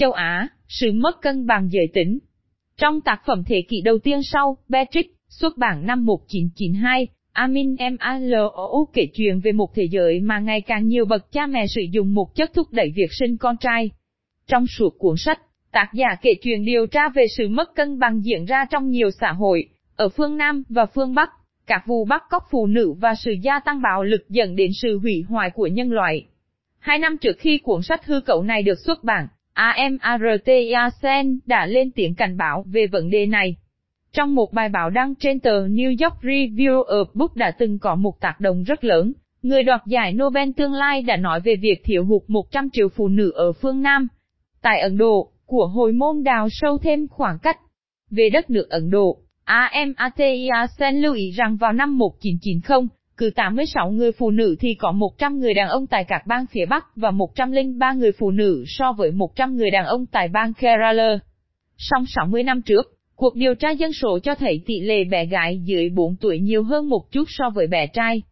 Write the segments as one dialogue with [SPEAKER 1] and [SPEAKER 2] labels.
[SPEAKER 1] Châu Á, sự mất cân bằng giới tính. Trong tác phẩm thế kỷ đầu tiên sau, Patrick, xuất bản năm 1992, Amin M. Malo kể chuyện về một thế giới mà ngày càng nhiều bậc cha mẹ sử dụng một chất thúc đẩy việc sinh con trai. Trong suốt cuốn sách, tác giả kể chuyện điều tra về sự mất cân bằng diễn ra trong nhiều xã hội, ở phương Nam và phương Bắc, các vụ bắt cóc phụ nữ và sự gia tăng bạo lực dẫn đến sự hủy hoại của nhân loại. Hai năm trước khi cuốn sách hư cậu này được xuất bản, AMARTA Sen đã lên tiếng cảnh báo về vấn đề này. Trong một bài báo đăng trên tờ New York Review of Books đã từng có một tác động rất lớn, người đoạt giải Nobel tương lai đã nói về việc thiếu hụt 100 triệu phụ nữ ở phương Nam. Tại Ấn Độ, của hồi môn đào sâu thêm khoảng cách. Về đất nước Ấn Độ, AMATIA Sen lưu ý rằng vào năm 1990, cứ 86 người phụ nữ thì có 100 người đàn ông tại các bang phía Bắc và 103 người phụ nữ so với 100 người đàn ông tại bang Kerala. Song 60 năm trước, cuộc điều tra dân số cho thấy tỷ lệ bé gái dưới 4 tuổi nhiều hơn một chút so với bé trai.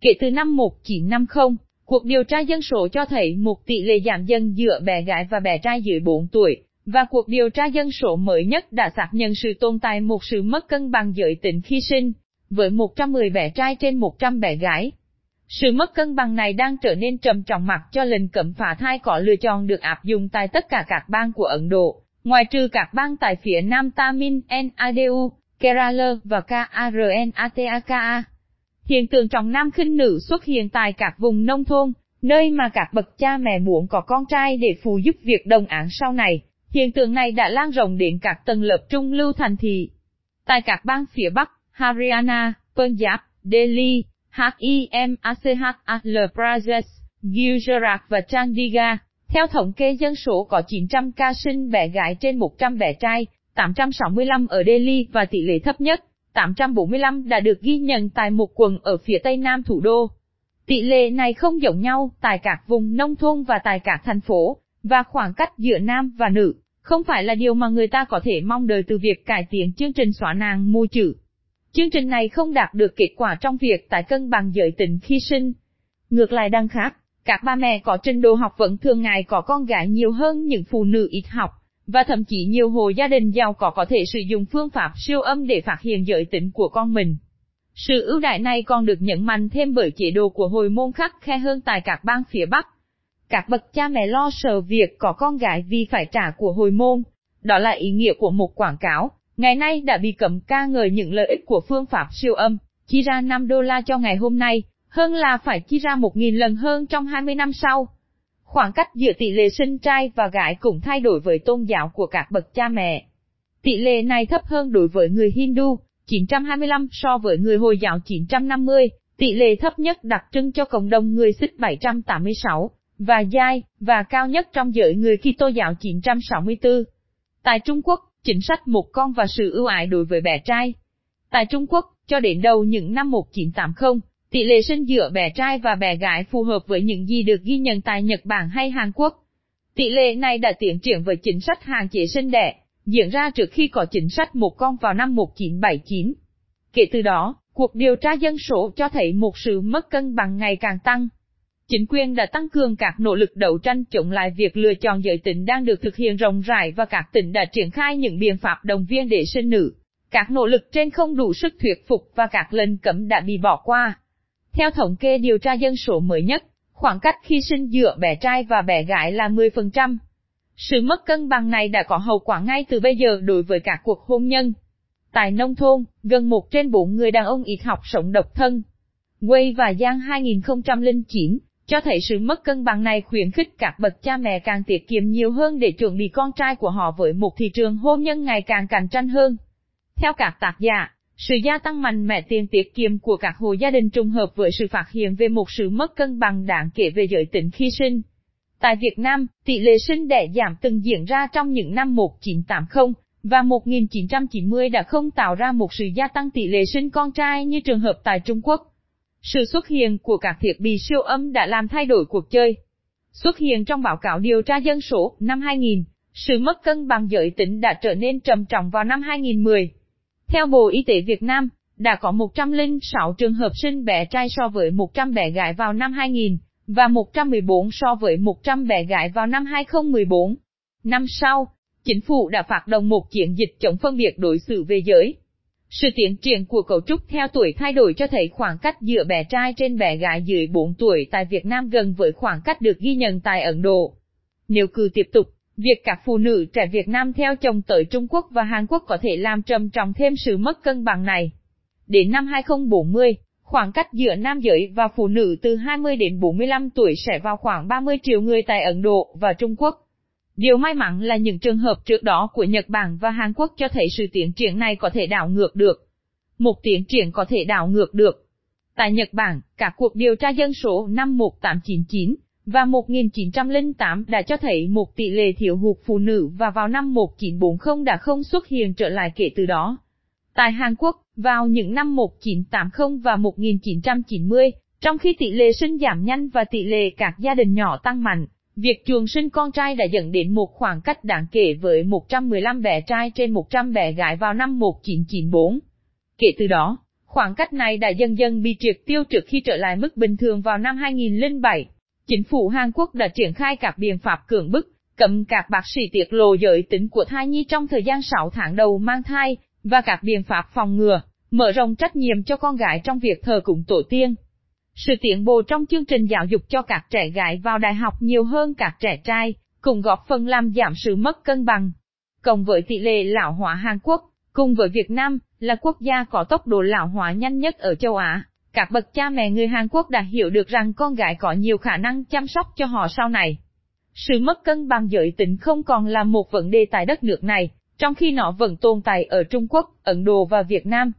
[SPEAKER 1] Kể từ năm 1950, cuộc điều tra dân số cho thấy một tỷ lệ giảm dần giữa bé gái và bé trai dưới 4 tuổi, và cuộc điều tra dân số mới nhất đã xác nhận sự tồn tại một sự mất cân bằng giới tính khi sinh với 110 bé trai trên 100 bé gái. Sự mất cân bằng này đang trở nên trầm trọng mặc cho lệnh cấm phá thai có lựa chọn được áp dụng tại tất cả các bang của Ấn Độ, ngoài trừ các bang tại phía Nam Tamil Nadu, Kerala và Karnataka. Hiện tượng trọng nam khinh nữ xuất hiện tại các vùng nông thôn, nơi mà các bậc cha mẹ muốn có con trai để phụ giúp việc đồng án sau này. Hiện tượng này đã lan rộng đến các tầng lớp trung lưu thành thị. Tại các bang phía Bắc, Haryana, Punjab, Delhi, HIMACHAL Pradesh, Gujarat và Chandigarh. Theo thống kê dân số có 900 ca sinh bé gái trên 100 bé trai, 865 ở Delhi và tỷ lệ thấp nhất, 845 đã được ghi nhận tại một quận ở phía tây nam thủ đô. Tỷ lệ này không giống nhau tại các vùng nông thôn và tại các thành phố, và khoảng cách giữa nam và nữ, không phải là điều mà người ta có thể mong đợi từ việc cải tiến chương trình xóa nàng mù chữ. Chương trình này không đạt được kết quả trong việc tại cân bằng giới tính khi sinh. Ngược lại đang khác, các ba mẹ có trình độ học vẫn thường ngày có con gái nhiều hơn những phụ nữ ít học, và thậm chí nhiều hộ gia đình giàu có có thể sử dụng phương pháp siêu âm để phát hiện giới tính của con mình. Sự ưu đại này còn được nhấn mạnh thêm bởi chế độ của hồi môn khắc khe hơn tại các bang phía Bắc. Các bậc cha mẹ lo sợ việc có con gái vì phải trả của hồi môn. Đó là ý nghĩa của một quảng cáo, ngày nay đã bị cấm ca ngợi những lợi ích của phương pháp siêu âm, chi ra 5 đô la cho ngày hôm nay, hơn là phải chi ra 1.000 lần hơn trong 20 năm sau. Khoảng cách giữa tỷ lệ sinh trai và gái cũng thay đổi với tôn giáo của các bậc cha mẹ. Tỷ lệ này thấp hơn đối với người Hindu, 925 so với người Hồi giáo 950, tỷ lệ thấp nhất đặc trưng cho cộng đồng người Sikh 786, và dai, và cao nhất trong giới người Kitô giáo 964. Tại Trung Quốc, chính sách một con và sự ưu ái đối với bé trai. Tại Trung Quốc, cho đến đầu những năm 1980, tỷ lệ sinh giữa bé trai và bé gái phù hợp với những gì được ghi nhận tại Nhật Bản hay Hàn Quốc. Tỷ lệ này đã tiến triển với chính sách hạn chế sinh đẻ, diễn ra trước khi có chính sách một con vào năm 1979. Kể từ đó, cuộc điều tra dân số cho thấy một sự mất cân bằng ngày càng tăng. Chính quyền đã tăng cường các nỗ lực đấu tranh chống lại việc lựa chọn giới tính đang được thực hiện rộng rãi và các tỉnh đã triển khai những biện pháp đồng viên để sinh nữ. Các nỗ lực trên không đủ sức thuyết phục và các lệnh cấm đã bị bỏ qua. Theo thống kê điều tra dân số mới nhất, khoảng cách khi sinh giữa bé trai và bé gái là 10%. Sự mất cân bằng này đã có hậu quả ngay từ bây giờ đối với các cuộc hôn nhân. Tại nông thôn, gần một trên bốn người đàn ông ít học sống độc thân. Quay và Giang 2009, cho thấy sự mất cân bằng này khuyến khích các bậc cha mẹ càng tiết kiệm nhiều hơn để chuẩn bị con trai của họ với một thị trường hôn nhân ngày càng cạnh tranh hơn. Theo các tác giả, sự gia tăng mạnh mẽ tiền tiết kiệm của các hộ gia đình trùng hợp với sự phát hiện về một sự mất cân bằng đáng kể về giới tính khi sinh. Tại Việt Nam, tỷ lệ sinh đẻ giảm từng diễn ra trong những năm 1980 và 1990 đã không tạo ra một sự gia tăng tỷ lệ sinh con trai như trường hợp tại Trung Quốc. Sự xuất hiện của các thiết bị siêu âm đã làm thay đổi cuộc chơi. Xuất hiện trong báo cáo điều tra dân số năm 2000, sự mất cân bằng giới tính đã trở nên trầm trọng vào năm 2010. Theo Bộ Y tế Việt Nam, đã có 106 trường hợp sinh bé trai so với 100 bé gái vào năm 2000, và 114 so với 100 bé gái vào năm 2014. Năm sau, chính phủ đã phát động một chiến dịch chống phân biệt đối xử về giới. Sự tiến triển của cấu trúc theo tuổi thay đổi cho thấy khoảng cách giữa bé trai trên bé gái dưới 4 tuổi tại Việt Nam gần với khoảng cách được ghi nhận tại Ấn Độ. Nếu cứ tiếp tục, việc các phụ nữ trẻ Việt Nam theo chồng tới Trung Quốc và Hàn Quốc có thể làm trầm trọng thêm sự mất cân bằng này. Đến năm 2040, khoảng cách giữa nam giới và phụ nữ từ 20 đến 45 tuổi sẽ vào khoảng 30 triệu người tại Ấn Độ và Trung Quốc. Điều may mắn là những trường hợp trước đó của Nhật Bản và Hàn Quốc cho thấy sự tiến triển này có thể đảo ngược được. Một tiến triển có thể đảo ngược được. Tại Nhật Bản, cả cuộc điều tra dân số năm 1899 và 1908 đã cho thấy một tỷ lệ thiếu hụt phụ nữ và vào năm 1940 đã không xuất hiện trở lại kể từ đó. Tại Hàn Quốc, vào những năm 1980 và 1990, trong khi tỷ lệ sinh giảm nhanh và tỷ lệ các gia đình nhỏ tăng mạnh, việc chuồng sinh con trai đã dẫn đến một khoảng cách đáng kể với 115 bé trai trên 100 bé gái vào năm 1994. Kể từ đó, khoảng cách này đã dần dần bị triệt tiêu trước khi trở lại mức bình thường vào năm 2007. Chính phủ Hàn Quốc đã triển khai các biện pháp cưỡng bức, cấm các bác sĩ tiết lộ giới tính của thai nhi trong thời gian 6 tháng đầu mang thai, và các biện pháp phòng ngừa, mở rộng trách nhiệm cho con gái trong việc thờ cúng tổ tiên. Sự tiện bộ trong chương trình giáo dục cho các trẻ gái vào đại học nhiều hơn các trẻ trai, cùng góp phần làm giảm sự mất cân bằng. Cộng với tỷ lệ lão hóa Hàn Quốc, cùng với Việt Nam, là quốc gia có tốc độ lão hóa nhanh nhất ở châu Á, các bậc cha mẹ người Hàn Quốc đã hiểu được rằng con gái có nhiều khả năng chăm sóc cho họ sau này. Sự mất cân bằng giới tính không còn là một vấn đề tại đất nước này, trong khi nó vẫn tồn tại ở Trung Quốc, Ấn Độ và Việt Nam.